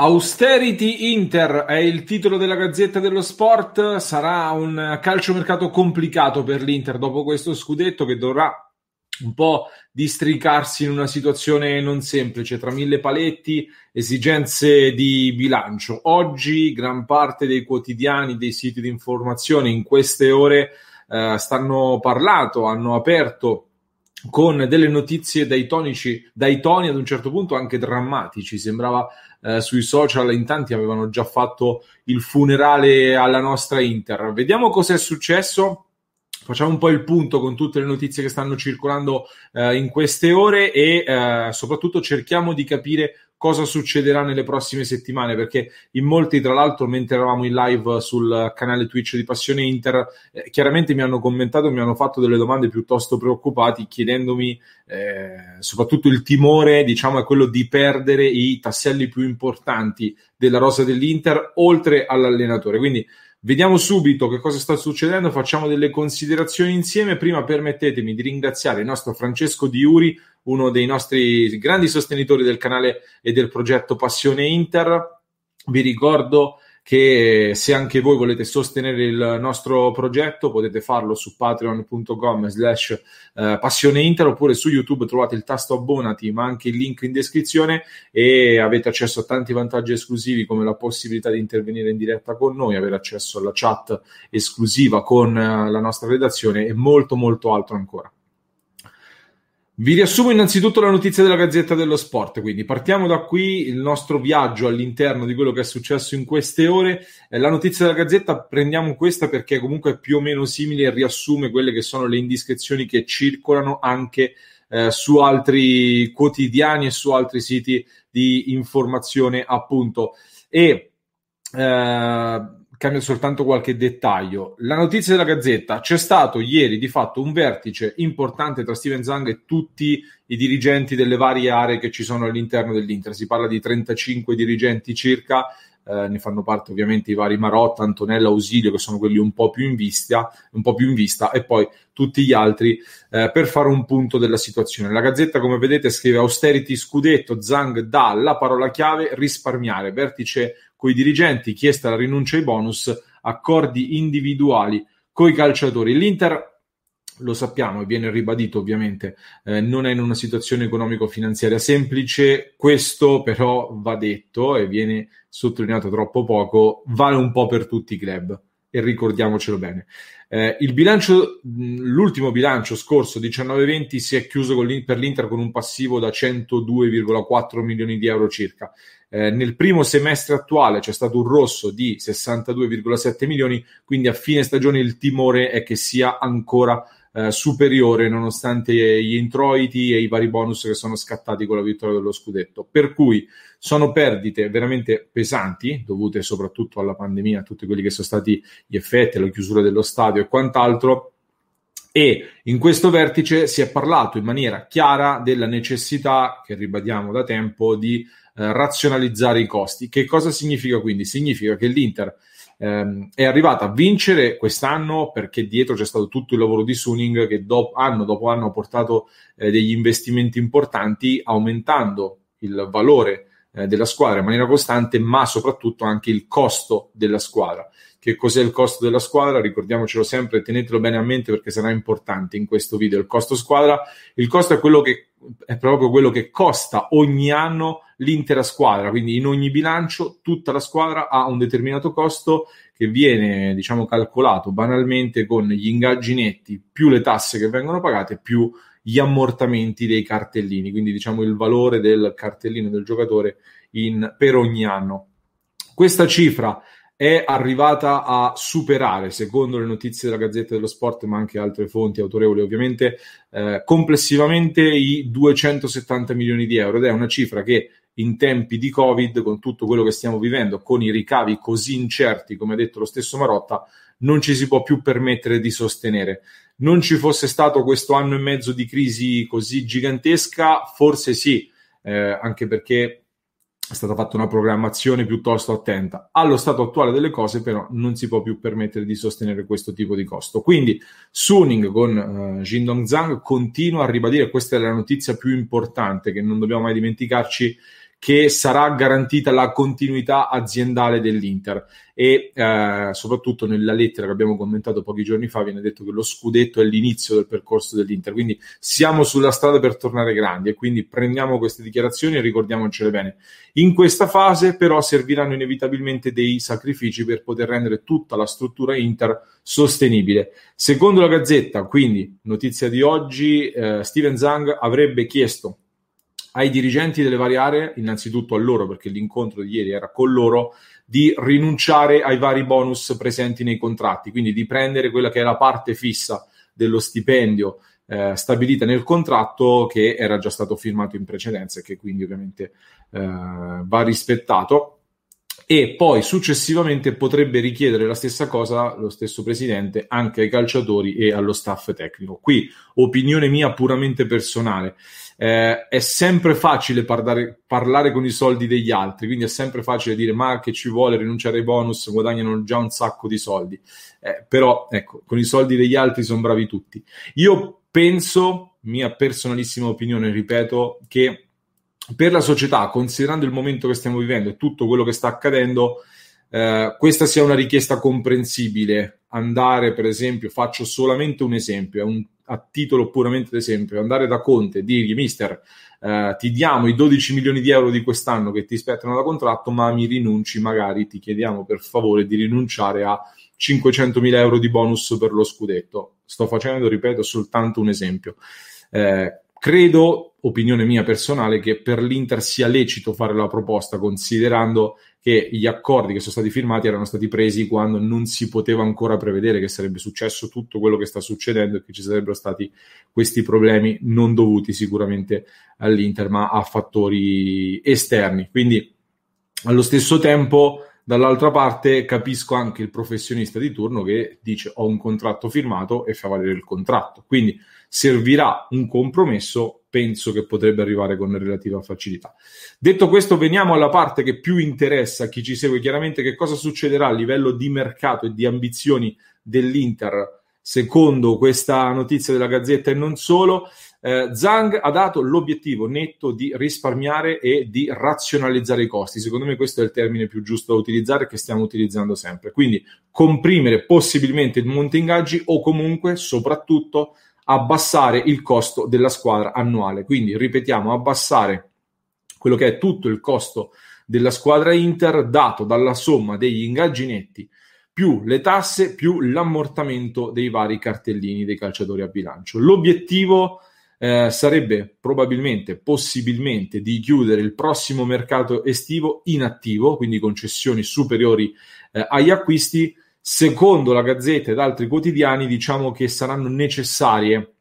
Austerity Inter è il titolo della Gazzetta dello Sport. Sarà un calciomercato complicato per l'Inter dopo questo scudetto che dovrà un po' districarsi in una situazione non semplice tra mille paletti, esigenze di bilancio. Oggi gran parte dei quotidiani, dei siti di informazione in queste ore eh, stanno parlando, hanno aperto con delle notizie dai, tonici, dai toni ad un certo punto anche drammatici. Sembrava eh, sui social in tanti avevano già fatto il funerale alla nostra Inter. Vediamo cosa è successo. Facciamo un po' il punto con tutte le notizie che stanno circolando eh, in queste ore e eh, soprattutto cerchiamo di capire cosa succederà nelle prossime settimane, perché in molti, tra l'altro, mentre eravamo in live sul canale Twitch di Passione Inter, eh, chiaramente mi hanno commentato, mi hanno fatto delle domande piuttosto preoccupati, chiedendomi eh, soprattutto il timore, diciamo, è quello di perdere i tasselli più importanti della rosa dell'Inter, oltre all'allenatore. Quindi Vediamo subito che cosa sta succedendo, facciamo delle considerazioni insieme. Prima permettetemi di ringraziare il nostro Francesco Di Uri, uno dei nostri grandi sostenitori del canale e del progetto Passione Inter. Vi ricordo che se anche voi volete sostenere il nostro progetto potete farlo su patreon.com slash eh, passione inter oppure su youtube trovate il tasto abbonati ma anche il link in descrizione e avete accesso a tanti vantaggi esclusivi come la possibilità di intervenire in diretta con noi avere accesso alla chat esclusiva con eh, la nostra redazione e molto molto altro ancora vi riassumo innanzitutto la notizia della Gazzetta dello Sport, quindi partiamo da qui il nostro viaggio all'interno di quello che è successo in queste ore. Eh, la notizia della Gazzetta prendiamo questa perché comunque è più o meno simile e riassume quelle che sono le indiscrezioni che circolano anche eh, su altri quotidiani e su altri siti di informazione appunto. E eh, cambia soltanto qualche dettaglio. La notizia della Gazzetta, c'è stato ieri di fatto un vertice importante tra Steven Zang e tutti i dirigenti delle varie aree che ci sono all'interno dell'Inter. Si parla di 35 dirigenti circa, eh, ne fanno parte ovviamente i vari Marotta, Antonella, Ausilio, che sono quelli un po' più in vista, un po' più in vista e poi tutti gli altri eh, per fare un punto della situazione. La Gazzetta, come vedete, scrive austerity scudetto, Zang dà la parola chiave risparmiare, vertice coi dirigenti, chiesta la rinuncia ai bonus, accordi individuali coi calciatori. L'Inter lo sappiamo e viene ribadito ovviamente, eh, non è in una situazione economico-finanziaria semplice, questo però va detto e viene sottolineato troppo poco, vale un po' per tutti i club e ricordiamocelo bene. Eh, il bilancio, l'ultimo bilancio scorso 19-20 si è chiuso per l'Inter con un passivo da 102,4 milioni di euro circa. Eh, nel primo semestre attuale c'è stato un rosso di 62,7 milioni, quindi a fine stagione il timore è che sia ancora eh, superiore nonostante gli introiti e i vari bonus che sono scattati con la vittoria dello scudetto. Per cui sono perdite veramente pesanti, dovute soprattutto alla pandemia, a tutti quelli che sono stati gli effetti, alla chiusura dello stadio e quant'altro. E in questo vertice si è parlato in maniera chiara della necessità, che ribadiamo da tempo, di eh, razionalizzare i costi. Che cosa significa quindi? Significa che l'Inter ehm, è arrivata a vincere quest'anno perché dietro c'è stato tutto il lavoro di Suning che do- anno dopo anno ha portato eh, degli investimenti importanti aumentando il valore eh, della squadra in maniera costante, ma soprattutto anche il costo della squadra. Che cos'è il costo della squadra? Ricordiamocelo sempre, tenetelo bene a mente perché sarà importante in questo video. Il costo squadra, il costo è quello che è proprio quello che costa ogni anno l'intera squadra, quindi in ogni bilancio tutta la squadra ha un determinato costo che viene, diciamo, calcolato banalmente con gli ingaggi netti più le tasse che vengono pagate più gli ammortamenti dei cartellini, quindi diciamo il valore del cartellino del giocatore in, per ogni anno. Questa cifra è arrivata a superare, secondo le notizie della Gazzetta dello Sport, ma anche altre fonti autorevoli ovviamente, eh, complessivamente i 270 milioni di euro ed è una cifra che in tempi di Covid, con tutto quello che stiamo vivendo, con i ricavi così incerti, come ha detto lo stesso Marotta, non ci si può più permettere di sostenere non ci fosse stato questo anno e mezzo di crisi così gigantesca, forse sì, eh, anche perché è stata fatta una programmazione piuttosto attenta. Allo stato attuale delle cose, però, non si può più permettere di sostenere questo tipo di costo. Quindi, Suning con uh, Jindong Zhang continua a ribadire, questa è la notizia più importante che non dobbiamo mai dimenticarci, che sarà garantita la continuità aziendale dell'Inter e eh, soprattutto nella lettera che abbiamo commentato pochi giorni fa viene detto che lo scudetto è l'inizio del percorso dell'Inter, quindi siamo sulla strada per tornare grandi e quindi prendiamo queste dichiarazioni e ricordiamocele bene. In questa fase però serviranno inevitabilmente dei sacrifici per poter rendere tutta la struttura Inter sostenibile. Secondo la Gazzetta, quindi notizia di oggi, eh, Steven Zang avrebbe chiesto ai dirigenti delle varie aree, innanzitutto a loro, perché l'incontro di ieri era con loro, di rinunciare ai vari bonus presenti nei contratti, quindi di prendere quella che è la parte fissa dello stipendio eh, stabilita nel contratto che era già stato firmato in precedenza e che quindi ovviamente eh, va rispettato e poi successivamente potrebbe richiedere la stessa cosa lo stesso presidente anche ai calciatori e allo staff tecnico. Qui opinione mia puramente personale. Eh, è sempre facile parlare, parlare, con i soldi degli altri, quindi è sempre facile dire ma che ci vuole rinunciare ai bonus, guadagnano già un sacco di soldi. Eh, però ecco, con i soldi degli altri sono bravi tutti. Io penso, mia personalissima opinione, ripeto, che per la società, considerando il momento che stiamo vivendo e tutto quello che sta accadendo, eh, questa sia una richiesta comprensibile. Andare, per esempio, faccio solamente un esempio, un, a titolo puramente d'esempio, andare da Conte e dirgli, mister, eh, ti diamo i 12 milioni di euro di quest'anno che ti spettano da contratto, ma mi rinunci, magari ti chiediamo per favore di rinunciare a 500 mila euro di bonus per lo scudetto. Sto facendo, ripeto, soltanto un esempio. Eh, Credo, opinione mia personale, che per l'Inter sia lecito fare la proposta, considerando che gli accordi che sono stati firmati erano stati presi quando non si poteva ancora prevedere che sarebbe successo tutto quello che sta succedendo e che ci sarebbero stati questi problemi non dovuti sicuramente all'Inter, ma a fattori esterni. Quindi, allo stesso tempo, Dall'altra parte capisco anche il professionista di turno che dice ho un contratto firmato e fa valere il contratto. Quindi servirà un compromesso, penso che potrebbe arrivare con relativa facilità. Detto questo, veniamo alla parte che più interessa a chi ci segue chiaramente che cosa succederà a livello di mercato e di ambizioni dell'Inter secondo questa notizia della Gazzetta e non solo. Eh, Zhang ha dato l'obiettivo netto di risparmiare e di razionalizzare i costi. Secondo me questo è il termine più giusto da utilizzare che stiamo utilizzando sempre. Quindi comprimere possibilmente il monte ingaggi o comunque, soprattutto, abbassare il costo della squadra annuale. Quindi, ripetiamo, abbassare quello che è tutto il costo della squadra Inter dato dalla somma degli ingaggi netti più le tasse più l'ammortamento dei vari cartellini dei calciatori a bilancio. L'obiettivo eh, sarebbe probabilmente, possibilmente, di chiudere il prossimo mercato estivo inattivo, quindi con cessioni superiori eh, agli acquisti. Secondo la Gazzetta ed altri quotidiani, diciamo che saranno necessarie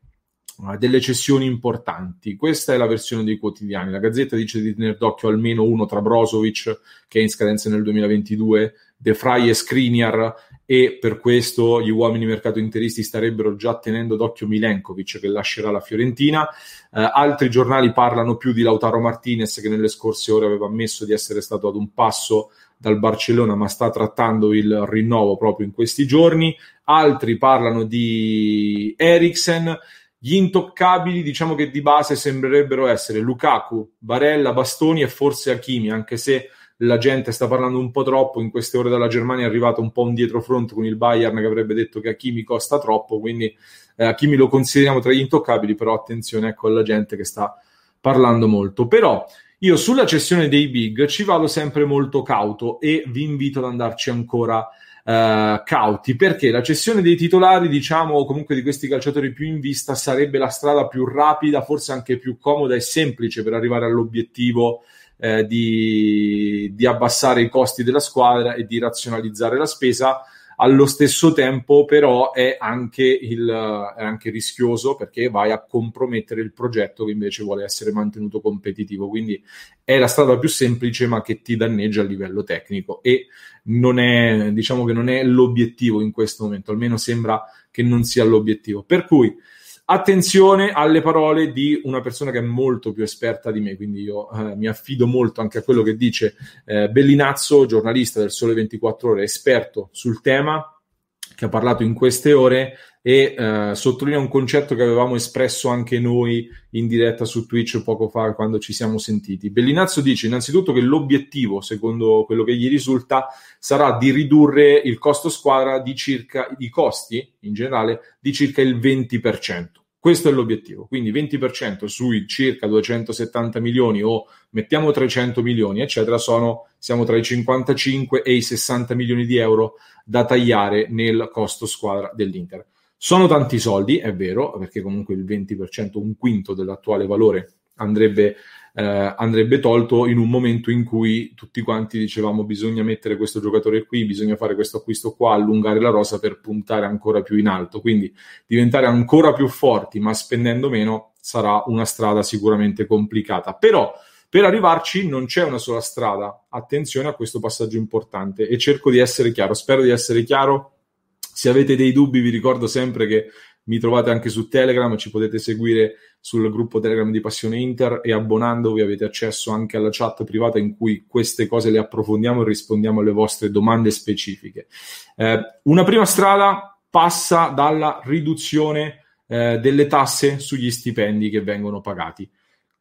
uh, delle cessioni importanti. Questa è la versione dei quotidiani. La Gazzetta dice di tenere d'occhio almeno uno tra Brozovic, che è in scadenza nel 2022, De Frey e Skriniar e per questo gli uomini mercato interisti starebbero già tenendo d'occhio Milenkovic che lascerà la Fiorentina. Eh, altri giornali parlano più di Lautaro Martinez che nelle scorse ore aveva ammesso di essere stato ad un passo dal Barcellona, ma sta trattando il rinnovo proprio in questi giorni. Altri parlano di Eriksen. Gli intoccabili, diciamo che di base sembrerebbero essere Lukaku, Barella, Bastoni e forse Hakimi, anche se la gente sta parlando un po' troppo, in queste ore dalla Germania è arrivato un po' un dietro front con il Bayern che avrebbe detto che Hakimi costa troppo, quindi eh, Hakimi lo consideriamo tra gli intoccabili, però attenzione ecco alla gente che sta parlando molto. Però io sulla cessione dei big ci vado sempre molto cauto e vi invito ad andarci ancora Uh, cauti perché la cessione dei titolari, diciamo, comunque di questi calciatori più in vista, sarebbe la strada più rapida, forse anche più comoda e semplice per arrivare all'obiettivo eh, di, di, abbassare i costi della squadra e di razionalizzare la spesa. Allo stesso tempo, però, è anche, il, è anche rischioso perché vai a compromettere il progetto che invece vuole essere mantenuto competitivo. Quindi è la strada più semplice, ma che ti danneggia a livello tecnico. E non è, diciamo che non è l'obiettivo in questo momento, almeno sembra che non sia l'obiettivo. Per cui Attenzione alle parole di una persona che è molto più esperta di me, quindi io eh, mi affido molto anche a quello che dice eh, Bellinazzo, giornalista del Sole 24 Ore, esperto sul tema, che ha parlato in queste ore e eh, sottolinea un concetto che avevamo espresso anche noi in diretta su Twitch poco fa quando ci siamo sentiti. Bellinazzo dice innanzitutto che l'obiettivo, secondo quello che gli risulta, sarà di ridurre il costo squadra di circa i costi in generale di circa il 20%. Questo è l'obiettivo, quindi 20% sui circa 270 milioni o mettiamo 300 milioni, eccetera, sono, siamo tra i 55 e i 60 milioni di euro da tagliare nel costo squadra dell'Inter. Sono tanti soldi, è vero, perché comunque il 20%, un quinto dell'attuale valore andrebbe, eh, andrebbe tolto in un momento in cui tutti quanti dicevamo bisogna mettere questo giocatore qui, bisogna fare questo acquisto qua, allungare la rosa per puntare ancora più in alto. Quindi diventare ancora più forti ma spendendo meno sarà una strada sicuramente complicata. Però per arrivarci non c'è una sola strada. Attenzione a questo passaggio importante e cerco di essere chiaro. Spero di essere chiaro se avete dei dubbi, vi ricordo sempre che mi trovate anche su Telegram, ci potete seguire sul gruppo Telegram di Passione Inter e abbonandovi avete accesso anche alla chat privata in cui queste cose le approfondiamo e rispondiamo alle vostre domande specifiche. Eh, una prima strada passa dalla riduzione eh, delle tasse sugli stipendi che vengono pagati.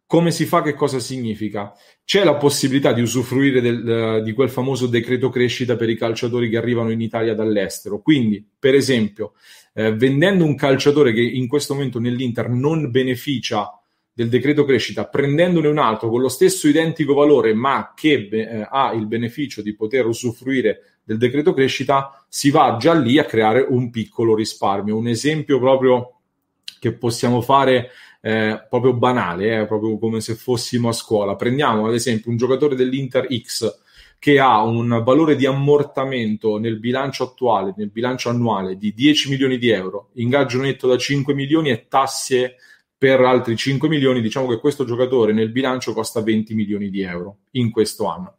Come si fa? Che cosa significa? C'è la possibilità di usufruire del, uh, di quel famoso decreto crescita per i calciatori che arrivano in Italia dall'estero. Quindi, per esempio, eh, vendendo un calciatore che in questo momento nell'Inter non beneficia del decreto crescita, prendendone un altro con lo stesso identico valore, ma che eh, ha il beneficio di poter usufruire del decreto crescita, si va già lì a creare un piccolo risparmio. Un esempio proprio che possiamo fare eh, proprio banale, eh, proprio come se fossimo a scuola. Prendiamo ad esempio un giocatore dell'Inter X che ha un valore di ammortamento nel bilancio attuale, nel bilancio annuale di 10 milioni di euro, ingaggio netto da 5 milioni e tasse per altri 5 milioni, diciamo che questo giocatore nel bilancio costa 20 milioni di euro in questo anno.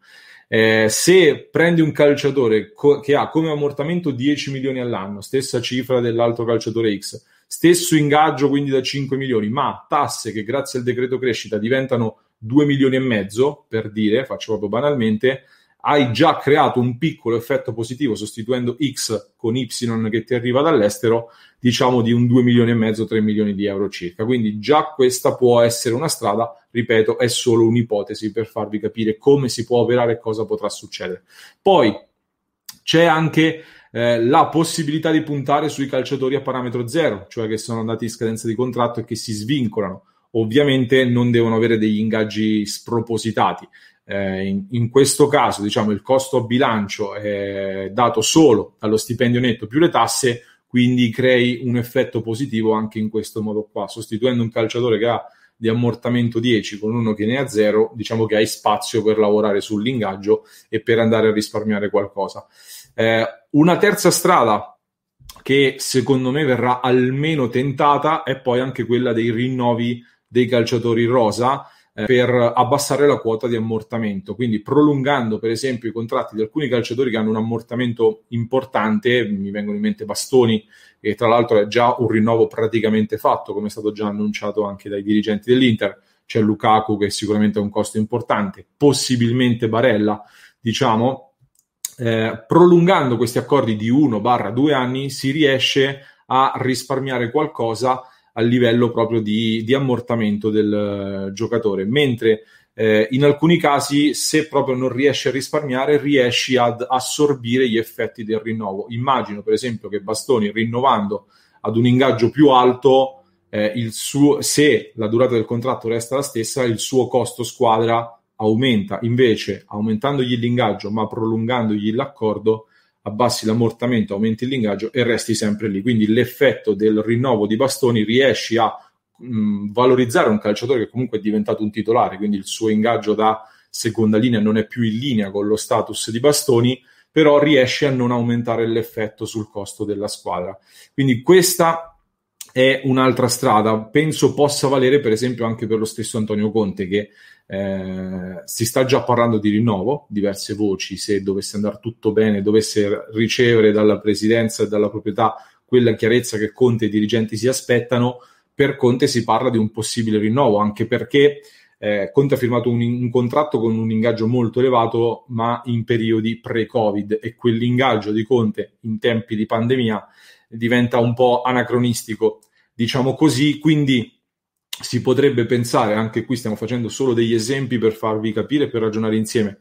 Eh, se prendi un calciatore co- che ha come ammortamento 10 milioni all'anno, stessa cifra dell'altro calciatore X, stesso ingaggio quindi da 5 milioni, ma tasse che grazie al decreto crescita diventano 2 milioni e mezzo, per dire, faccio proprio banalmente, hai già creato un piccolo effetto positivo sostituendo X con Y che ti arriva dall'estero, diciamo di un 2 milioni e mezzo, 3 milioni di euro circa. Quindi già questa può essere una strada, ripeto, è solo un'ipotesi per farvi capire come si può operare e cosa potrà succedere. Poi c'è anche eh, la possibilità di puntare sui calciatori a parametro zero, cioè che sono andati in scadenza di contratto e che si svincolano. Ovviamente non devono avere degli ingaggi spropositati. Eh, in, in, questo caso, diciamo, il costo a bilancio è dato solo dallo stipendio netto più le tasse, quindi crei un effetto positivo anche in questo modo qua, sostituendo un calciatore che ha di ammortamento 10 con uno che ne ha 0, diciamo che hai spazio per lavorare sull'ingaggio e per andare a risparmiare qualcosa. Eh, una terza strada che secondo me verrà almeno tentata è poi anche quella dei rinnovi dei calciatori rosa eh, per abbassare la quota di ammortamento, quindi prolungando per esempio i contratti di alcuni calciatori che hanno un ammortamento importante, mi vengono in mente Bastoni, e tra l'altro è già un rinnovo praticamente fatto, come è stato già annunciato anche dai dirigenti dell'Inter, c'è Lukaku che sicuramente ha un costo importante, possibilmente Barella, diciamo, eh, prolungando questi accordi di 1-2 anni si riesce a risparmiare qualcosa a livello proprio di, di ammortamento del uh, giocatore, mentre eh, in alcuni casi se proprio non riesci a risparmiare riesci ad assorbire gli effetti del rinnovo. Immagino per esempio che Bastoni rinnovando ad un ingaggio più alto, eh, suo, se la durata del contratto resta la stessa, il suo costo squadra aumenta. Invece, aumentandogli l'ingaggio ma prolungandogli l'accordo, abbassi l'ammortamento, aumenti l'ingaggio e resti sempre lì. Quindi l'effetto del rinnovo di bastoni riesci a mh, valorizzare un calciatore che comunque è diventato un titolare, quindi il suo ingaggio da seconda linea non è più in linea con lo status di bastoni, però riesce a non aumentare l'effetto sul costo della squadra. Quindi questa è un'altra strada, penso possa valere per esempio anche per lo stesso Antonio Conte che eh, si sta già parlando di rinnovo, diverse voci, se dovesse andare tutto bene, dovesse ricevere dalla presidenza e dalla proprietà quella chiarezza che Conte e i dirigenti si aspettano, per Conte si parla di un possibile rinnovo, anche perché eh, Conte ha firmato un, un, contratto con un ingaggio molto elevato, ma in periodi pre-Covid e quell'ingaggio di Conte in tempi di pandemia diventa un po' anacronistico, diciamo così, quindi si potrebbe pensare, anche qui stiamo facendo solo degli esempi per farvi capire e per ragionare insieme,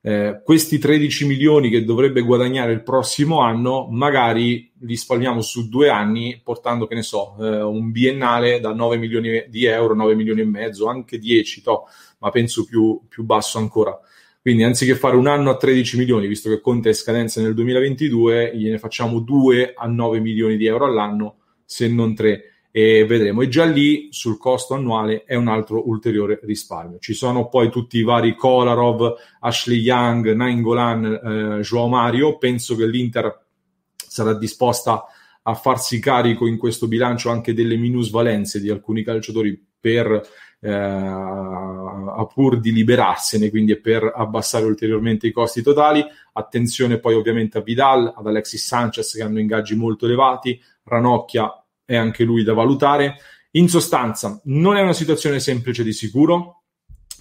eh, questi 13 milioni che dovrebbe guadagnare il prossimo anno, magari li spalmiamo su due anni, portando, che ne so, eh, un biennale da 9 milioni di euro, 9 milioni e mezzo, anche 10, to, ma penso più, più basso ancora. Quindi anziché fare un anno a 13 milioni, visto che Conte è scadenza nel 2022, gliene facciamo due a 9 milioni di euro all'anno, se non tre e vedremo. E già lì sul costo annuale è un altro ulteriore risparmio. Ci sono poi tutti i vari Kolarov, Ashley Young, Nainggolan, eh, Joao Mario. Penso che l'Inter sarà disposta a farsi carico in questo bilancio anche delle minusvalenze di alcuni calciatori per eh, a pur di liberarsene, quindi per abbassare ulteriormente i costi totali. Attenzione poi ovviamente a Vidal, ad Alexis Sanchez che hanno ingaggi molto elevati, Ranocchia è anche lui da valutare. In sostanza, non è una situazione semplice di sicuro,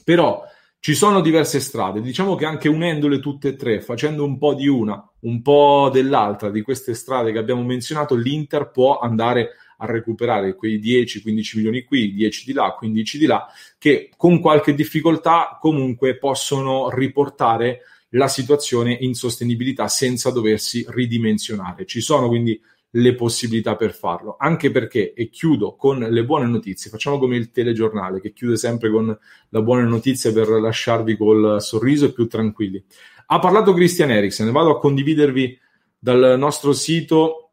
però ci sono diverse strade. Diciamo che anche unendole tutte e tre, facendo un po' di una, un po' dell'altra di queste strade che abbiamo menzionato, l'Inter può andare a recuperare quei 10-15 milioni qui, 10 di là, 15 di là, che con qualche difficoltà comunque possono riportare la situazione in sostenibilità senza doversi ridimensionare. Ci sono quindi le possibilità per farlo. Anche perché, e chiudo con le buone notizie, facciamo come il telegiornale che chiude sempre con la buona notizia per lasciarvi col sorriso e più tranquilli. Ha parlato Christian Eriksen, vado a condividervi dal nostro sito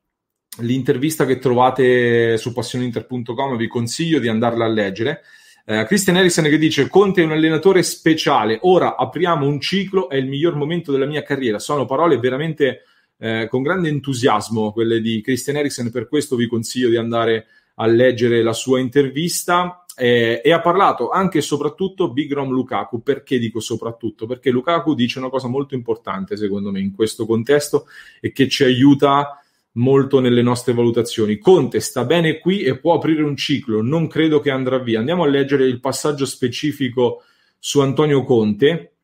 l'intervista che trovate su passioninter.com, vi consiglio di andarla a leggere. Uh, Christian Eriksen che dice Conte è un allenatore speciale, ora apriamo un ciclo, è il miglior momento della mia carriera. Sono parole veramente eh, con grande entusiasmo quelle di Christian Eriksen, per questo vi consiglio di andare a leggere la sua intervista. Eh, e ha parlato anche e soprattutto Big Rom Lukaku. Perché dico soprattutto? Perché Lukaku dice una cosa molto importante, secondo me, in questo contesto e che ci aiuta molto nelle nostre valutazioni. Conte sta bene qui e può aprire un ciclo, non credo che andrà via. Andiamo a leggere il passaggio specifico su Antonio Conte,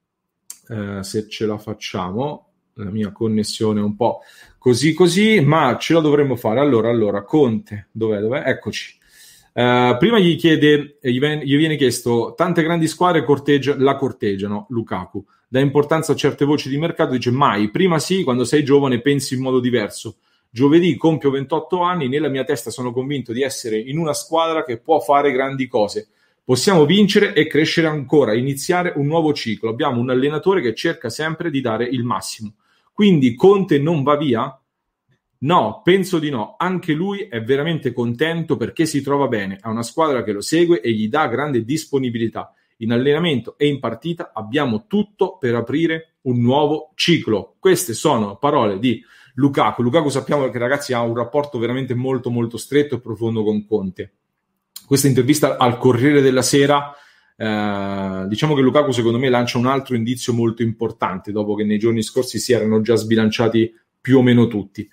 eh, se ce la facciamo la mia connessione un po' così così, ma ce la dovremmo fare. Allora, allora, Conte, dov'è? dov'è? Eccoci. Uh, prima gli chiede, gli viene, gli viene chiesto, tante grandi squadre corteggia, la corteggiano, Lukaku. Dà importanza a certe voci di mercato, dice mai, prima sì, quando sei giovane pensi in modo diverso. Giovedì compio 28 anni, nella mia testa sono convinto di essere in una squadra che può fare grandi cose. Possiamo vincere e crescere ancora, iniziare un nuovo ciclo. Abbiamo un allenatore che cerca sempre di dare il massimo. Quindi Conte non va via? No, penso di no. Anche lui è veramente contento perché si trova bene, ha una squadra che lo segue e gli dà grande disponibilità. In allenamento e in partita abbiamo tutto per aprire un nuovo ciclo. Queste sono parole di Lukaku. Lukaku sappiamo che ragazzi ha un rapporto veramente molto molto stretto e profondo con Conte. Questa intervista al Corriere della Sera eh, diciamo che Lukaku secondo me lancia un altro indizio molto importante dopo che nei giorni scorsi si erano già sbilanciati più o meno tutti.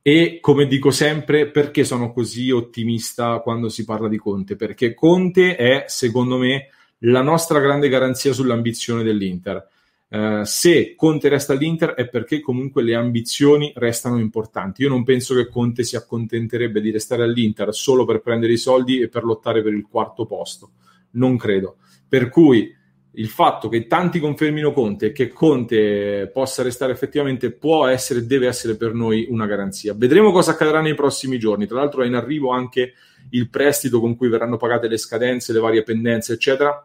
E come dico sempre, perché sono così ottimista quando si parla di Conte? Perché Conte è, secondo me, la nostra grande garanzia sull'ambizione dell'Inter. Uh, se Conte resta all'Inter è perché comunque le ambizioni restano importanti. Io non penso che Conte si accontenterebbe di restare all'Inter solo per prendere i soldi e per lottare per il quarto posto. Non credo. Per cui il fatto che tanti confermino Conte e che Conte possa restare effettivamente può essere, deve essere per noi una garanzia. Vedremo cosa accadrà nei prossimi giorni. Tra l'altro è in arrivo anche il prestito con cui verranno pagate le scadenze, le varie pendenze, eccetera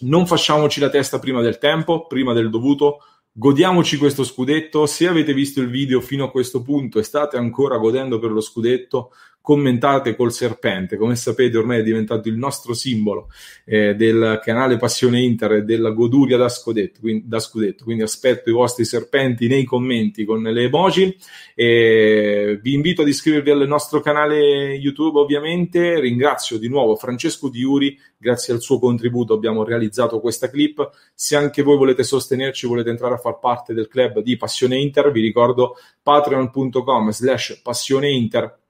non facciamoci la testa prima del tempo, prima del dovuto, godiamoci questo scudetto. Se avete visto il video fino a questo punto e state ancora godendo per lo scudetto, commentate col serpente. Come sapete, ormai è diventato il nostro simbolo eh, del canale Passione Inter e della goduria da scudetto, quindi, da scudetto. Quindi aspetto i vostri serpenti nei commenti con le emoji. E vi invito ad iscrivervi al nostro canale YouTube, ovviamente. Ringrazio di nuovo Francesco Diuri, grazie al suo contributo abbiamo realizzato questa clip. Se anche voi volete sostenerci, volete entrare a far parte del club di Passione Inter, vi ricordo patreon.com slash passione Inter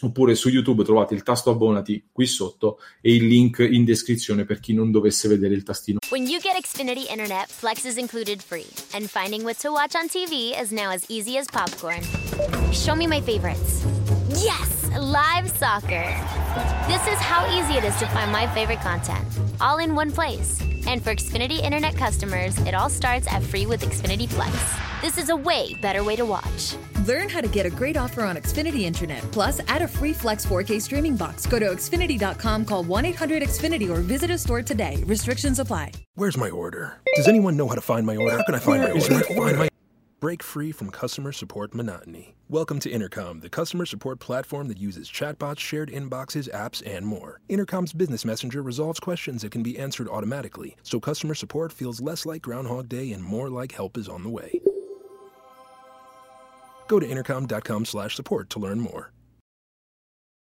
oppure su YouTube trovate il tasto abbonati qui sotto e il link in descrizione per chi non dovesse vedere il tastino. When you get Xfinity Internet, Flex is included free, and finding what to watch on TV is now as easy as popcorn. Show me my favorites. Yes, live soccer. This is how easy it is to find my favorite content, all in one place. And for Xfinity Internet customers, it all starts at free with Xfinity Flex. This is a way better way to watch. Learn how to get a great offer on Xfinity Internet. Plus, add a free Flex 4K streaming box. Go to Xfinity.com, call 1 800 Xfinity, or visit a store today. Restrictions apply. Where's my order? Does anyone know how to find my order? How can I find Where my order? My order? My... Break free from customer support monotony. Welcome to Intercom, the customer support platform that uses chatbots, shared inboxes, apps, and more. Intercom's business messenger resolves questions that can be answered automatically, so customer support feels less like Groundhog Day and more like help is on the way. Go to intercom.com/support to learn more.